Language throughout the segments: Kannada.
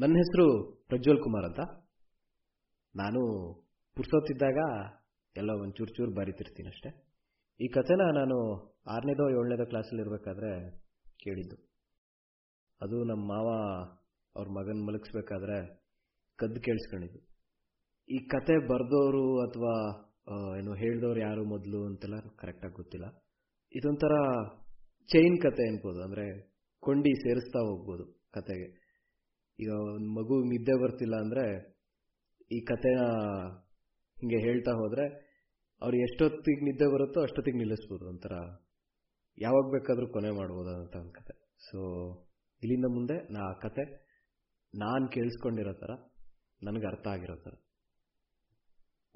ನನ್ನ ಹೆಸರು ಪ್ರಜ್ವಲ್ ಕುಮಾರ್ ಅಂತ. ನಾನು ಪುರ್ಸೋತಿದ್ದಾಗ ಎಲ್ಲ ಒಂದು ಚೂರು ಚೂರು ಬರಿತಿರ್ತೀನಿ ಅಷ್ಟೇ. ಈ ಕಥೆನ ನಾನು ಆರನೇದೋ ಏಳನೇದೋ ಕ್ಲಾಸಲ್ಲಿ ಇರಬೇಕಾದ್ರೆ ಕೇಳಿದ್ದು. ಅದು ನಮ್ಮ ಮಾವ ಅವ್ರ ಮಗನ ಮಲಗಿಸ್ಬೇಕಾದ್ರೆ ಕದ್ದು ಕೇಳಿಸ್ಕೊಂಡಿದ್ದು. ಈ ಕತೆ ಬರೆದವರು ಅಥವಾ ಏನು ಹೇಳಿದವ್ರು ಯಾರು ಮೊದಲು ಅಂತೆಲ್ಲ ಕರೆಕ್ಟಾಗಿ ಗೊತ್ತಿಲ್ಲ. ಇದೊಂಥರ ಚೈನ್ ಕತೆ ಅನ್ಬೋದು, ಅಂದರೆ ಕೊಂಡಿ ಸೇರಿಸ್ತಾ ಹೋಗ್ಬೋದು ಕತೆಗೆ. ಈಗ ಒಂದು ಮಗು ನಿದ್ದೆ ಬರ್ತಿಲ್ಲ ಅಂದರೆ ಈ ಕತೆನ ಹಿಂಗೆ ಹೇಳ್ತಾ ಹೋದರೆ ಅವ್ರು ಎಷ್ಟೊತ್ತಿಗೆ ನಿದ್ದೆ ಬರುತ್ತೋ ಅಷ್ಟೊತ್ತಿಗೆ ನಿಲ್ಲಿಸ್ಬೋದು ಒಂಥರ. ಯಾವಾಗ ಬೇಕಾದರೂ ಕೊನೆ ಮಾಡ್ಬೋದು ಅಂತ ಒಂದು ಕತೆ ಸೊ ಇಲ್ಲಿಂದ ಮುಂದೆ ನಾ ಆ ಕತೆ ನಾನು ಕೇಳಿಸ್ಕೊಂಡಿರೋ ಥರ, ನನಗೆ ಅರ್ಥ ಆಗಿರೋ ಥರ.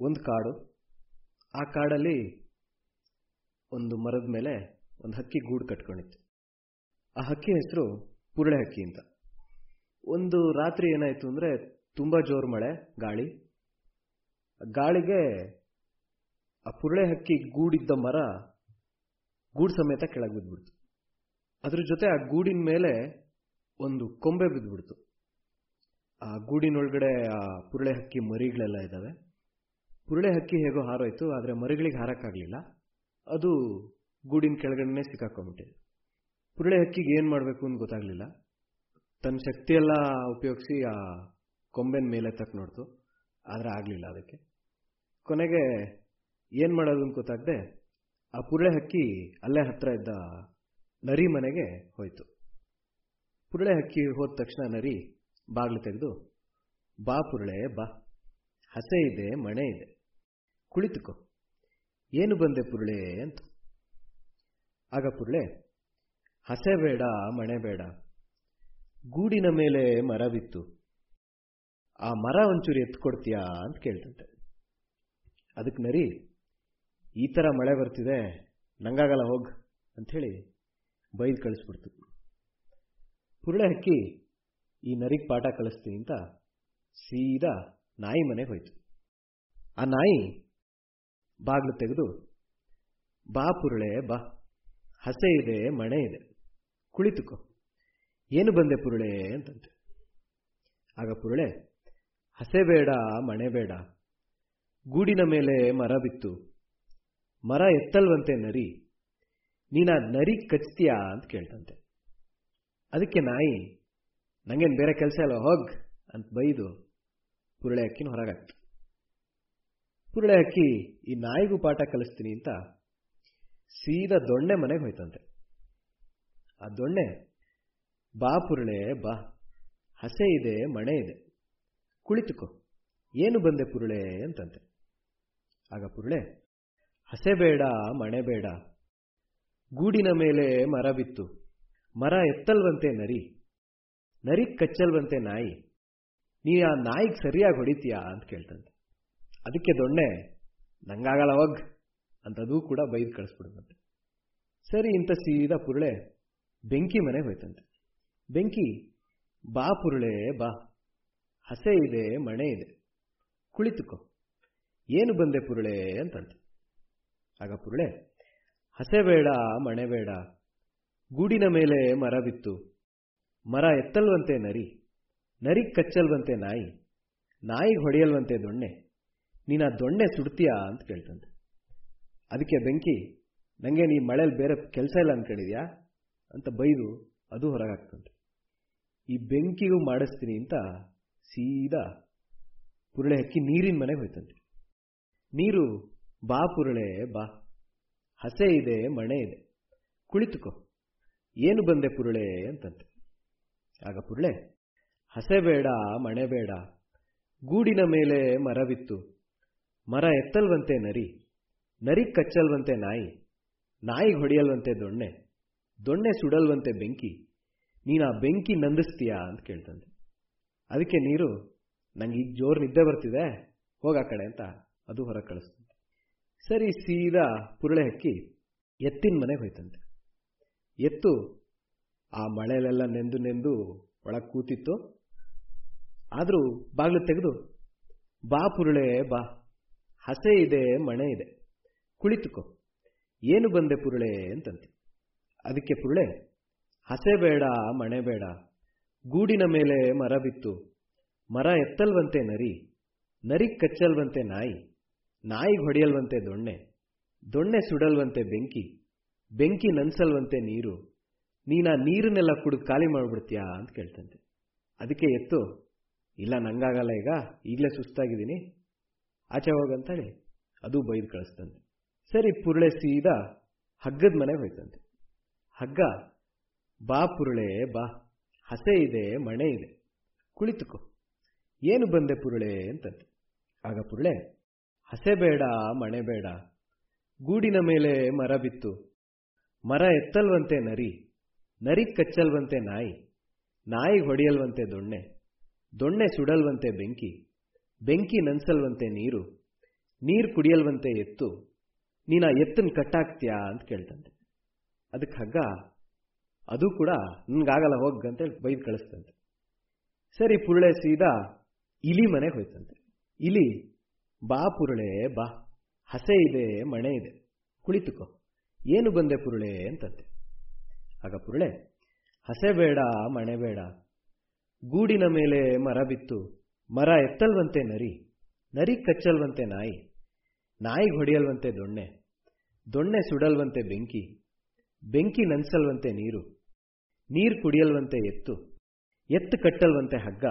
ಒಂದು ಕಾಡು, ಆ ಕಾಡಲ್ಲಿ ಒಂದು ಮರದ ಮೇಲೆ ಒಂದು ಹಕ್ಕಿ ಗೂಡು ಕಟ್ಕೊಂಡಿತ್ತು. ಆ ಹಕ್ಕಿ ಹೆಸರು ಪುರಳೆ ಹಕ್ಕಿ ಅಂತ. ಒಂದು ರಾತ್ರಿ ಏನಾಯಿತು ಅಂದರೆ ತುಂಬ ಜೋರು ಮಳೆ, ಗಾಳಿ. ಗಾಳಿಗೆ ಆ ಪುರಳೆ ಹಕ್ಕಿ ಗೂಡಿದ್ದ ಮರ ಗೂಡು ಸಮೇತ ಕೆಳಗೆ ಬಿದ್ದುಬಿಡ್ತು. ಅದ್ರ ಜೊತೆ ಆ ಗೂಡಿನ ಮೇಲೆ ಒಂದು ಕೊಂಬೆ ಬಿದ್ದುಬಿಡ್ತು. ಆ ಗೂಡಿನೊಳಗಡೆ ಆ ಪುರಳೆ ಹಕ್ಕಿ ಮರಿಗಳೆಲ್ಲ ಇದ್ದಾವೆ ಪುರಳೆ ಹಕ್ಕಿ ಹೇಗೋ ಹಾರೋಯ್ತು, ಆದರೆ ಮರಿಗಳಿಗೆ ಹಾರಕ್ಕಾಗಲಿಲ್ಲ. ಅದು ಗೂಡಿನ ಕೆಳಗಡೆನೇ ಸಿಕ್ಕಾಕೊಂಡ್ಬಿಟ್ಟಿದೆ. ಪುರಳೆ ಹಕ್ಕಿಗೆ ಏನು ಮಾಡಬೇಕು ಅಂತ ಗೊತ್ತಾಗಲಿಲ್ಲ. ತನ್ನ ಶಕ್ತಿಯೆಲ್ಲ ಉಪಯೋಗಿಸಿ ಆ ಕೊಂಬೆನ ಮೇಲೆ ತಕ್ಕ ನೋಡ್ತು. ಆದರೆ ಆಗಲಿಲ್ಲ ಅದಕ್ಕೆ. ಕೊನೆಗೆ ಏನು ಮಾಡೋದು ಅಂತ ಗೊತ್ತಾಗದೆ, ಆ ಪುರಳೆ ಹಕ್ಕಿ ಅಲ್ಲೇ ಹತ್ರ ಇದ್ದ ನರಿ ಮನೆಗೆ ಹೋಯ್ತು. ಪುರಳೆ ಹಕ್ಕಿ ಹೋದ ತಕ್ಷಣ ನರಿ ಬಾಗಿಲು ತೆಗೆದು, ಬಾ ಪುರಳೆ, ಬಾ. ಹಸೆ ಇದೆ, ಮಣೆ ಇದೆ. ಕುಳಿತುಕೋ. ಏನು ಬಂದೆ ಪುರುಳೆ? ಅಂತ. ಆಗ ಪುರಳೆ, ಹಸೆ ಬೇಡ, ಮಣೆ ಬೇಡ. ಗೂಡಿನ ಮೇಲೆ ಮರವಿತ್ತು. ಆ ಮರ ಒಂಚೂರು ಎತ್ಕೊಡ್ತೀಯಾ ಅಂತ ಕೇಳ್ತಂತೆ. ಅದಕ್ಕೆ ನರಿ, ಈ ಥರ ಮಳೆ ಬರ್ತಿದೆ, ನಂಗಾಗಲ್ಲ ಹೋಗ್ ಹೇಳಿ ಬೈದು ಕಳಿಸ್ಬಿಡ್ತು. ಪುರುಳೆ ಹಕ್ಕಿ, ಈ ನರಿಗೆ ಪಾಠ ಕಳಿಸ್ತೀನಿ ಅಂತ ಸೀದಾ ನಾಯಿ ಮನೆಗೆ ಹೋಯ್ತು. ಆ ನಾಯಿ ಬಾಗಿಲು ತೆಗೆದು, ಬಾ ಪುರುಳೆ, ಬಾ. ಹಸೆ ಇದೆ, ಮಣೆ ಇದೆ. ಕುಳಿತುಕೋ. ಏನು ಬಂದೆ ಪುರುಳೆ ಅಂತಂತೆ. ಆಗ ಪುರುಳೆ, ಹಸೆ ಬೇಡ, ಮಣೆ ಬೇಡ. ಗೂಡಿನ ಮೇಲೆ ಮರ ಬಿತ್ತು. ಮರ ಎತ್ತಲ್ವಂತೆ ನರಿ. ನೀನ ನರಿ ಕಚ್ತೀಯಾ ಅಂತ ಕೇಳ್ತಂತೆ. ಅದಕ್ಕೆ ನಾಯಿ, ನಂಗೇನು ಬೇರೆ ಕೆಲಸ ಇಲ್ಲ, ಹೋಗ್ ಅಂತ ಬೈದು ಪುರುಳೆ ಅಕ್ಕಿನ ಹೊರಗಾಕ್ತು. ಪುರುಳೆ ಅಕ್ಕಿ, ಈ ನಾಯಿಗೂ ಪಾಠ ಕಲಿಸ್ತೀನಿ ಅಂತ ಸೀದಾ ದೊಣ್ಣೆ ಮನೆಗೆ ಹೋಯ್ತಂತೆ. ಆ ದೊಣ್ಣೆ ಬಾ ಪುರುಳೆ, ಬಾ. ಹಸೆ ಇದೆ, ಮಣೆ ಇದೆ. ಕುಳಿತುಕೋ. ಏನು ಬಂದೆ ಪುರುಳೆ ಅಂತಂತೆ. ಆಗ ಪುರುಳೆ, ಹಸೆ ಬೇಡ, ಮಣೆ ಬೇಡ. ಗೂಡಿನ ಮೇಲೆ ಮರ ಬಿತ್ತು. ಮರ ಎತ್ತಲ್ವಂತೆ ನರಿ. ನರಿ ಕಚ್ಚಲ್ವಂತೆ ನಾಯಿ. ನೀ ಆ ನಾಯಿಗೆ ಸರಿಯಾಗಿ ಹೊಡಿತೀಯಾ ಅಂತ ಕೇಳ್ತಂತೆ. ಅದಕ್ಕೆ ದೊಣ್ಣೆ, ನಂಗಾಗಲ್ಲ ಒಗ್ ಅಂತದೂ ಕೂಡ ಬೈದು ಕಳಿಸ್ಬಿಡುತ್ತಂತೆ ಸರಿ ಇಂಥ ಸೀದಾ ಪುರುಳೆ, ಬೆಂಕಿ ಮನೆಗೆ ಹೋಯ್ತಂತೆ. ಬೆಂಕಿ, ಬಾ ಪುರುಳೆ, ಬಾ. ಹಸೆ ಇದೆ, ಮಣೆ ಇದೆ. ಕುಳಿತುಕೋ. ಏನು ಬಂದೆ ಪುರುಳೆ ಅಂತಂತೆ. ಆಗ ಪುರುಳೆ, ಹಸೆ ಬೇಡ, ಮಣೆ ಬೇಡ. ಗೂಡಿನ ಮೇಲೆ ಮರ ಬಿತ್ತು. ಮರ ಎತ್ತಲ್ವಂತೆ ನರಿ. ನರಿ ಕಚ್ಚಲ್ವಂತೆ ನಾಯಿ. ನಾಯಿಗೆ ಹೊಡೆಯಲ್ವಂತೆ ದೊಣ್ಣೆ. ನೀನು ಆ ದೊಣ್ಣೆ ಸುಡ್ತೀಯಾ ಅಂತ ಕೇಳ್ತಂತೆ. ಅದಕ್ಕೆ ಬೆಂಕಿ ನನಗೆ ನೀ ಮಳೇಲಿ ಬೇರೆ ಕೆಲಸ ಇಲ್ಲ ಅಂದ್ಕೊಂಡಿದ್ಯಾ ಅಂತ ಬೈದು ಅದು ಹೊರಗಾಗ್ತಂತೆ. ಈ ಬೆಂಕಿಗೂ ಮಾಡಿಸ್ತೀನಿ ಅಂತ ಸೀದಾ ಪುರುಳೆ ಹಕ್ಕಿ ನೀರಿನ ಮನೆಗೆ ಹೋಯ್ತಂತೆ. ನೀರು, ಬಾ ಪುರುಳೆ, ಬಾ. ಹಸೆ ಇದೆ, ಮಣೆ ಇದೆ. ಕುಳಿತುಕೋ. ಏನು ಬಂದೆ ಪುರುಳೆ ಅಂತಂತೆ. ಆಗ ಪುರುಳೆ, ಹಸೆ ಬೇಡ, ಮಣೆ ಬೇಡ. ಗೂಡಿನ ಮೇಲೆ ಮರವಿತ್ತು. ಮರ ಎತ್ತಲ್ವಂತೆ ನರಿ. ನರಿ ಕಚ್ಚಲ್ವಂತೆ ನಾಯಿ. ನಾಯಿ ಹೊಡೆಯಲ್ವಂತೆ ದೊಣ್ಣೆ. ದೊಣ್ಣೆ ಸುಡಲ್ವಂತೆ ಬೆಂಕಿ. ನೀನು ಆ ಬೆಂಕಿ ನಂದಿಸ್ತೀಯಾ ಅಂತ ಕೇಳ್ತಂತೆ ಅದಕ್ಕೆ ನೀರು, ನಂಗೆ ಈಗ ಜೋರು ನಿದ್ದೆ ಬರ್ತಿದೆ, ಹೋಗ ಕಡೆ ಅಂತ ಅದು ಹೊರಗೆ ಕಳಿಸ್ತಂತೆ ಸರಿ, ಸೀದಾ ಪುರುಳೆ ಹಕ್ಕಿ ಎತ್ತಿನ ಮನೆಗೆ ಹೋಯ್ತಂತೆ. ಎತ್ತು, ಆ ಮಳೆಲೆಲ್ಲ ನೆಂದು ನೆಂದು ಒಳಗೆ ಕೂತಿತ್ತು. ಆದರೂ ಬಾಗಿಲು ತೆಗೆದು, ಬಾ ಪುರುಳೆ, ಬಾ. ಹಸೆ ಇದೆ, ಮಣೆ ಇದೆ. ಕುಳಿತುಕೋ. ಏನು ಬಂದೆ ಪುರುಳೆ? ಅಂತಂತೆ ಅದಕ್ಕೆ ಪುರಳೆ ಹಸೆ ಬೇಡ, ಮಣೆ ಬೇಡ. ಗೂಡಿನ ಮೇಲೆ ಮರ ಬಿತ್ತು. ಮರ ಎತ್ತಲ್ವಂತೆ ನರಿ. ನರಿ ಕಚ್ಚಲ್ವಂತೆ ನಾಯಿ. ನಾಯಿಗೆ ಹೊಡೆಯಲ್ವಂತೆ ದೊಣ್ಣೆ. ದೊಣ್ಣೆ ಸುಡಲ್ವಂತೆ ಬೆಂಕಿ. ಬೆಂಕಿ ನನ್ಸಲ್ವಂತೆ ನೀರು. ನೀನ ನೀರನ್ನೆಲ್ಲ ಕುಡಿದು ಖಾಲಿ ಮಾಡ್ಬಿಡ್ತೀಯಾ ಅಂತ ಕೇಳ್ತಂತೆ. ಅದಕ್ಕೆ ಎತ್ತು. ಇಲ್ಲ, ನಂಗಾಗಲ್ಲ ಈಗ. ಈಗಲೇ ಸುಸ್ತಾಗಿದ್ದೀನಿ. ಆಚೆ ಹೋಗಂತೇಳಿ ಅದು ಬೈದು ಕಳಿಸ್ತಂತೆ. ಸರಿ, ಪುರುಳೆ ಸೀದಾ ಹಗ್ಗದ ಮನೆಗೆ ಹೋಯ್ತಂತೆ. ಹಗ್ಗ ಬಾ ಪುರುಳೆ, ಬಾ. ಹಸೆ ಇದೆ, ಮಣೆ ಇದೆ. ಕುಳಿತುಕೋ. ಏನು ಬಂದೆ ಪುರುಳೆ ಅಂತಂತೆ ಆಗ ಪುರುಳೆ, ಹಸೆ ಬೇಡ, ಮಣೆ ಬೇಡ. ಗೂಡಿನ ಮೇಲೆ ಮರ ಬಿತ್ತು. ಮರ ಎತ್ತಲ್ವಂತೆ ನರಿ. ನರಿ ಕಚ್ಚಲ್ವಂತೆ ನಾಯಿ. ನಾಯಿ ಹೊಡೆಯಲ್ವಂತೆ ದೊಣ್ಣೆ. ದೊಣ್ಣೆ ಸುಡಲ್ವಂತೆ ಬೆಂಕಿ. ಬೆಂಕಿ ನನ್ಸಲ್ವಂತೆ ನೀರು. ನೀರು ಕುಡಿಯಲ್ವಂತೆ ಎತ್ತು. ನೀನಾ ಎತ್ತನ್ ಕಟ್ಟಾಕ್ತೀಯಾ ಅಂತ ಕೇಳ್ತಂತೆ ಅದಕ್ಕೆ ಹಗ್ಗ ಅದು ಕೂಡ ನನ್ಗಾಗಲ್ಲ ಹೋಗಂತೇಳಿ ಬೈದು ಕಳಿಸ್ತಂತೆ. ಸರಿ ಪುರುಳೆ ಸೀದಾ ಇಲಿ ಮನೆಗೆ ಹೋಯ್ತಂತೆ. ಇಲಿ, ಬಾ ಪುರುಳೆ, ಬಾ. ಹಸೆ ಇದೆ, ಮಣೆ ಇದೆ. ಕುಳಿತುಕೋ. ಏನು ಬಂದೆ ಪುರುಳೆ ಅಂತಂತೆ. ಆಗ ಪುರುಳೆ, ಹಸೆ ಬೇಡ, ಮಣೆ ಬೇಡ. ಗೂಡಿನ ಮೇಲೆ ಮರ ಬಿತ್ತು. ಮರ ಎತ್ತಲ್ವಂತೆ ನರಿ. ನರಿ ಕಚ್ಚಲ್ವಂತೆ ನಾಯಿ. ನಾಯಿಗೆ ಹೊಡೆಯಲ್ವಂತೆ ದೊಣ್ಣೆ. ದೊಣ್ಣೆ ಸುಡಲ್ವಂತೆ ಬೆಂಕಿ. ಬೆಂಕಿ ನನ್ಸಲ್ವಂತೆ ನೀರು. ನೀರು ಕುಡಿಯಲ್ವಂತೆ ಎತ್ತು ಎತ್ತು ಕಟ್ಟಲ್ವಂತೆ ಹಗ್ಗ,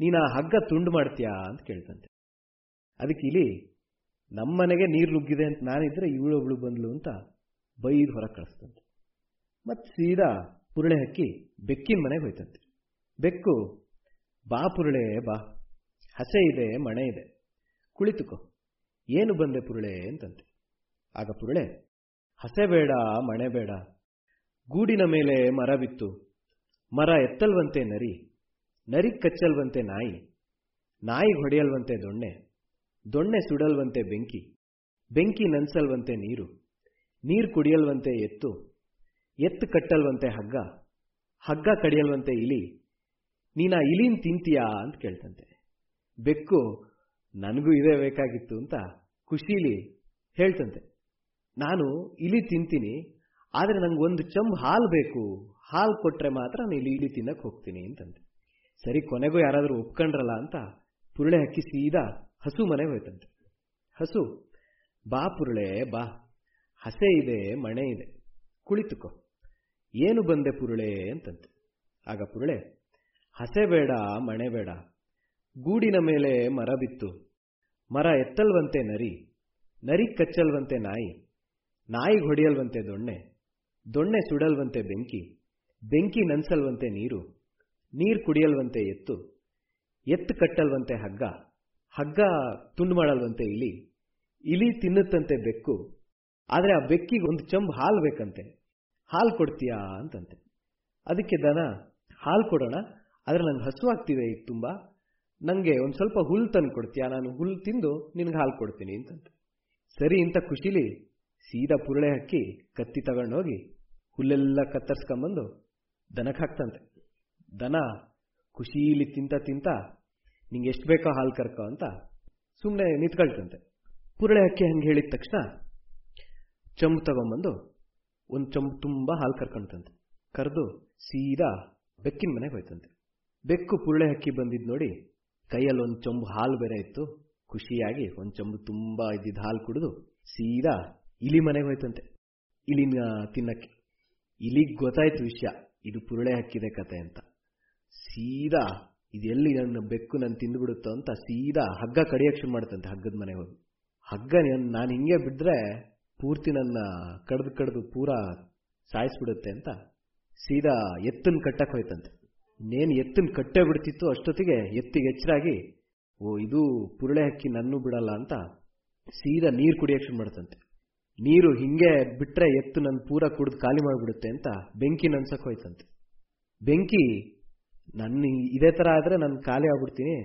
ನೀನು ಹಗ್ಗ ತುಂಡು ಮಾಡ್ತೀಯಾ ಅಂತ ಕೇಳ್ತಂತೆ. ಅದಕ್ಕೆ ಇಲ್ಲಿ ನಮ್ಮನೆಗೆ ನೀರು ನುಗ್ಗಿದೆ ಅಂತ ನಾನಿದ್ರೆ ಇವಳೊಬ್ಳು ಬಂದ್ಲು ಅಂತ ಬೈದು ಹೊರ ಕಳಿಸ್ತಂತೆ. ಮತ್ ಸೀದಾ ಪುರುಳೆ ಹಕ್ಕಿ ಬೆಕ್ಕಿನ ಮನೆಗೆ ಹೋಯ್ತಂತೆ. ಬೆಕ್ಕು, ಬಾ ಪುರುಳೆ, ಬಾ. ಹಸೆ ಇದೆ, ಮಣೆ ಇದೆ. ಕುಳಿತುಕೋ. ಏನು ಬಂದೆ ಪುರುಳೆ ಅಂತಂತೆ. ಆಗ ಪುರುಳೆ, ಹಸೆ ಬೇಡ, ಮಣೆ ಬೇಡ. ಗೂಡಿನ ಮೇಲೆ ಮರವಿತ್ತು. ಮರ ಎತ್ತಲ್ವಂತೆ ನರಿ ನರಿ ಕಚ್ಚಲ್ವಂತೆ ನಾಯಿ ನಾಯಿ ಹೊಡೆಯಲ್ವಂತೆ ದೊಣ್ಣೆ ದೊಣ್ಣೆ ಸುಡಲ್ವಂತೆ ಬೆಂಕಿ ಬೆಂಕಿ ನನ್ಸಲ್ವಂತೆ ನೀರು ನೀರು ಕುಡಿಯಲ್ವಂತೆ ಎತ್ತು ಎತ್ತು ಕಟ್ಟಲ್ವಂತೆ ಹಗ್ಗ ಹಗ್ಗ ಕಡಿಯಲ್ವಂತೆ ಇಲಿ, ನೀನ ಇಲಿನ್ ತಿಂತೀಯಾ ಅಂತ ಕೇಳ್ತಂತೆ. ಬೆಕ್ಕು, ನನಗೂ ಇದೇ ಬೇಕಾಗಿತ್ತು ಅಂತ ಖುಷೀಲಿ ಹೇಳ್ತಂತೆ. ನಾನು ಇಲಿ ತಿಂತೀನಿ ಆದರೆ ನಂಗೆ ಒಂದು ಚಂಬ್ ಹಾಲು ಬೇಕು. ಹಾಲು ಕೊಟ್ಟರೆ ಮಾತ್ರ ನಾನು ಇಲ್ಲಿ ಇಲಿ ತಿನ್ನಕ್ಕೆ ಹೋಗ್ತೀನಿ ಅಂತಂತೆ ಸರಿ, ಕೊನೆಗೂ ಯಾರಾದರೂ ಒಪ್ಕೊಂಡ್ರಲ್ಲ ಅಂತ ಪುರುಳೆ ಹಕ್ಕಿ ಸೀದಾ ಹಸು ಮನೆಗೆ ಹೋಯ್ತಂತೆ. ಹಸು, ಬಾ ಪುರುಳೆ, ಬಾ. ಹಸೆ ಇದೆ, ಮಣೆ ಇದೆ. ಕುಳಿತುಕೋ. ಏನು ಬಂದೆ ಪುರುಳೆ ಅಂತಂತೆ. ಆಗ ಪುರುಳೆ, ಹಸೆ ಬೇಡ, ಮಣೆ ಬೇಡ. ಗೂಡಿನ ಮೇಲೆ ಮರ ಬಿತ್ತು. ಮರ ಎತ್ತಲ್ವಂತೆ ನರಿ. ನರಿ ಕಚ್ಚಲ್ವಂತೆ ನಾಯಿ. ನಾಯಿಗೆ ಹೊಡೆಯಲ್ವಂತೆ ದೊಣ್ಣೆ. ದೊಣ್ಣೆ ಸುಡಲ್ವಂತೆ ಬೆಂಕಿ ಬೆಂಕಿ ನನ್ಸಲ್ವಂತೆ ನೀರು ನೀರು ಕುಡಿಯಲ್ವಂತೆ ಎತ್ತು ಎತ್ತು ಕಟ್ಟಲ್ವಂತೆ ಹಗ್ಗ ಹಗ್ಗ ತುಂಡು ಮಾಡಲ್ವಂತೆ ಇಲಿ ಇಲಿ ತಿನ್ನುತ್ತಂತೆ ಬೆಕ್ಕು, ಆದರೆ ಆ ಬೆಕ್ಕಿಗೆ ಒಂದು ಚಂಬ್ ಹಾಲು ಬೇಕಂತೆ. ಹಾಲು ಕೊಡ್ತೀಯಾ ಅಂತಂತೆ. ಅದಕ್ಕೆ ದನ, ಹಾಲು ಕೊಡೋಣ, ಆದರೆ ನಂಗೆ ಹಸುವಾಗ್ತಿದೆ ಈಗ ತುಂಬ. ನನಗೆ ಒಂದು ಸ್ವಲ್ಪ ಹುಲ್ಲು ತಂದು ಕೊಡ್ತೀಯಾ? ನಾನು ಹುಲ್ಲು ತಿಂದು ನಿನಗೆ ಹಾಲು ಕೊಡ್ತೀನಿ ಅಂತಂತೆ. ಸರಿ ಇಂಥ ಖುಷಿಲಿ ಸೀದಾ ಪುರುಳೆ ಹಕ್ಕಿ ಕತ್ತಿ ತಗೊಂಡೋಗಿ ಹುಲ್ಲೆಲ್ಲ ಕತ್ತರಿಸ್ಕೊಂಬಂದು ದನಕ್ಕೆ ಹಾಕ್ತಂತೆ. ದನ ಖುಷೀಲಿ ತಿಂತ ತಿಂತ, ನಿಂಗೆ ಎಷ್ಟು ಬೇಕೋ ಹಾಲು ಕರ್ಕೋ ಅಂತ ಸುಮ್ಮನೆ ನಿಂತ್ಕೊಳ್ತಂತೆ. ಪುರುಳೆ ಹಕ್ಕಿ ಹಂಗೆ ಹೇಳಿದ ತಕ್ಷಣ ಚಂಬು ತಗೊಂಬಂದು ಒಂದು ಚಂಬು ತುಂಬ ಹಾಲು ಕರ್ಕೊಂತಂತೆ ಕರೆದು ಸೀದಾ ಬೆಕ್ಕಿನ ಮನೆಗೆ ಹೋಯ್ತಂತೆ. ಬೆಕ್ಕು ಪುರುಳೆ ಹಕ್ಕಿ ಬಂದಿದ್ದು ನೋಡಿ ಕೈಯಲ್ಲಿ ಒಂದು ಚಂಬು ಹಾಲು ಬೇರೆ ಇತ್ತು. ಖುಷಿಯಾಗಿ ಒಂದು ಚಂಬು ತುಂಬ ಇದ್ದಿದ್ದು ಹಾಲು ಕುಡಿದು ಸೀದಾ ಇಲಿ ಮನೆಗೆ ಹೋಯ್ತಂತೆ. ಇಲಿನ ತಿನ್ನಕ್ಕೆ. ಇಲಿಗೆ ಗೊತ್ತಾಯ್ತು ವಿಷಯ. ಇದು ಪುರುಳೆ ಹಕ್ಕಿದೆ ಕತೆ ಅಂತ. ಸೀದಾ ಇದೆಲ್ಲಿ ನನ್ನ ಬೆಕ್ಕು ನಾನು ತಿಂದುಬಿಡುತ್ತೋ ಅಂತ ಸೀದಾ ಹಗ್ಗ ಕಡಿಯಕ್ಕೆ ಶುರು ಮಾಡ್ತಂತೆ ಹಗ್ಗದ ಮನೆ ಹೋಗಿ. ಹಗ್ಗ ನಾನು ಹಿಂಗೆ ಬಿಡ್ರೆ ಪೂರ್ತಿ ನನ್ನ ಕಡ್ದು ಕಡ್ದು ಪೂರಾ ಸಾಯಿಸ್ಬಿಡುತ್ತೆ ಅಂತ ಸೀದಾ ಎತ್ತನ್ ಕಟ್ಟಕ್ಕೆ ಹೋಯ್ತಂತೆ. ಇನ್ನೇನು ಎತ್ತನ್ ಕಟ್ಟೆ ಬಿಡ್ತಿತ್ತು ಅಷ್ಟೊತ್ತಿಗೆ ಎತ್ತಿಗೆ ಎಚ್ಚರಾಗಿ, ಓ, ಇದು ಪುರುಳೆ ಹಕ್ಕಿ ನನ್ನೂ ಬಿಡಲ್ಲ ಅಂತ ಸೀದಾ ನೀರು ಕುಡಿಯಕ್ಕೆ ಶುರು ಮಾಡ್ತಂತೆ ನೀರು ಹಿಂಗೆ ಬಿಟ್ರೆ ಎತ್ತು ನನ್ನ ಪೂರ ಕುಡಿದು ಖಾಲಿ ಮಾಡಿಬಿಡುತ್ತೆ ಅಂತ ಬೆಂಕಿ ನನ್ಸಕ್ ಹೋಯ್ತಂತೆ. ಬೆಂಕಿ ನನ್ನ ಇದೇ ಥರ ಆದರೆ ನಾನು ಖಾಲಿ ಆಗ್ಬಿಡ್ತೀನಿ,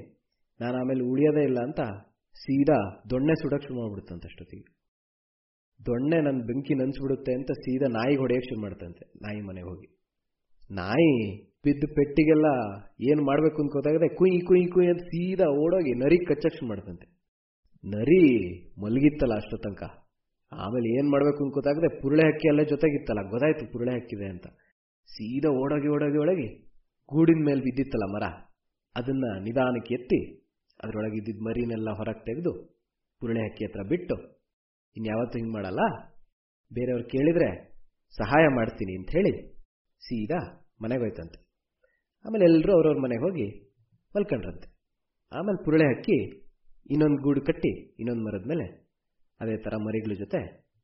ನಾನು ಆಮೇಲೆ ಉಳಿಯೋದೇ ಇಲ್ಲ ಅಂತ ಸೀದಾ ದೊಣ್ಣೆ ಸುಡಕ್ಕೆ ಶುರು ಮಾಡ್ಬಿಡುತ್ತಂತೆ ಅಷ್ಟೊತ್ತಿಗೆ. ದೊಣ್ಣೆ ನನ್ನ ಬೆಂಕಿ ನನ್ಸ್ಬಿಡುತ್ತೆ ಅಂತ ಸೀದಾ ನಾಯಿ ಹೊಡೆಯಕ್ಕೆ ಶುರು ಮಾಡ್ತಂತೆ, ನಾಯಿ ಮನೆಗೆ ಹೋಗಿ. ನಾಯಿ ಬಿದ್ದು ಪೆಟ್ಟಿಗೆಲ್ಲ ಏನು ಮಾಡಬೇಕು ಅಂತ ಗೊತ್ತಾಗದೆ ಕುಯ್ ಕುಯ್ ಕುಯ್ ಅಂತ ಸೀದಾ ಓಡೋಗಿ ನರಿ ಕಚ್ಚಕ್ಕೆ ಶುರು ಮಾಡ್ತಂತೆ. ನರಿ ಮಲಗಿತ್ತಲ್ಲ ಅಷ್ಟೋ ತನಕ ಆಮೇಲೆ ಏನು ಮಾಡಬೇಕು ಅಂತ ಗೊತ್ತಾಗದೆ ಪುರುಳೆ ಹಕ್ಕಿ ಅಲ್ಲೇ ಜೊತೆಗಿತ್ತಲ್ಲ, ಗೊತ್ತಾಯ್ತು ಪುರುಳೆ ಹಕ್ಕಿದೆ ಅಂತ. ಸೀದಾ ಓಡೋಗಿ ಓಡೋಗಿ ಒಳಗೆ ಗೂಡಿನ ಮೇಲೆ ಬಿದ್ದಿತ್ತಲ್ಲ ಮರ, ಅದನ್ನ ನಿಧಾನಕ್ಕೆ ಎತ್ತಿ ಅದರೊಳಗೆ ಇದ್ದಿದ್ದ ಮರಿನೆಲ್ಲ ಹೊರಗೆ ತೆಗೆದು ಪುರುಳೆ ಹಕ್ಕಿ ಹತ್ರ ಬಿಟ್ಟು ಇನ್ಯಾವತ್ತೂ ಹಿಂಗೆ ಮಾಡಲ್ಲ, ಬೇರೆಯವ್ರು ಕೇಳಿದ್ರೆ ಸಹಾಯ ಮಾಡ್ತೀನಿ ಅಂತ ಹೇಳಿ ಸೀದಾ ಮನೆಗೆ ಹೋಯ್ತಂತೆ. ಆಮೇಲೆ ಎಲ್ಲರೂ ಅವ್ರವ್ರ ಮನೆಗೆ ಹೋಗಿ ಮಲ್ಕೊಂಡ್ರಂತೆ. ಆಮೇಲೆ ಪುರುಳೆ ಹಕ್ಕಿ ಇನ್ನೊಂದು ಗೂಡು ಕಟ್ಟಿ ಇನ್ನೊಂದು ಮರದ ಮೇಲೆ ಅದೇ ಥರ ಮರಿಗಳ ಜೊತೆ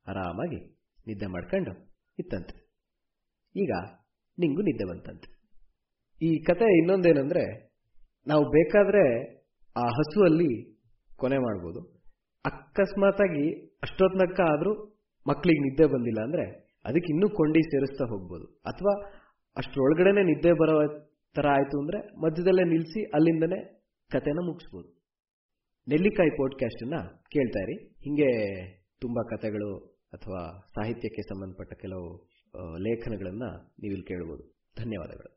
ಆರಾಮಾಗಿ ನಿದ್ದೆ ಮಾಡ್ಕೊಂಡು ಇತ್ತಂತೆ. ಈಗ ನಿಂಗೂ ನಿದ್ದೆ ಬಂತಂತೆ. ಈ ಕತೆ ಇನ್ನೊಂದೇನೆಂದರೆ, ನಾವು ಬೇಕಾದ್ರೆ ಆ ಹಸುವಲ್ಲಿ ಕೊನೆ ಮಾಡ್ಬೋದು. ಅಕಸ್ಮಾತಾಗಿ ಅಷ್ಟೊತ್ನಕ್ಕ ಆದರೂ ಮಕ್ಕಳಿಗೆ ನಿದ್ದೆ ಬಂದಿಲ್ಲ ಅಂದ್ರೆ ಅದಕ್ಕೆ ಇನ್ನೂ ಕೊಂಡಿ ಸೇರಿಸ್ತಾ ಹೋಗ್ಬೋದು. ಅಥವಾ ಅಷ್ಟರೊಳಗಡೆನೆ ನಿದ್ದೆ ಬರೋ ಥರ ಆಯಿತು ಅಂದರೆ ಮಧ್ಯದಲ್ಲೇ ನಿಲ್ಲಿಸಿ ಅಲ್ಲಿಂದನೇ ಕತೆನ ಮುಗಿಸ್ಬೋದು. ನೆಲ್ಲಿಕಾಯಿ ಪಾಡ್ಕಾಸ್ಟನ್ನು ಕೇಳ್ತಾ ಇರಿ. ಹಿಂಗೆ ತುಂಬ ಕಥೆಗಳು ಅಥವಾ ಸಾಹಿತ್ಯಕ್ಕೆ ಸಂಬಂಧಪಟ್ಟ ಕೆಲವು ಲೇಖನಗಳನ್ನು ನೀವು ಇಲ್ಲಿ ಕೇಳ್ಬೋದು. ಧನ್ಯವಾದಗಳು.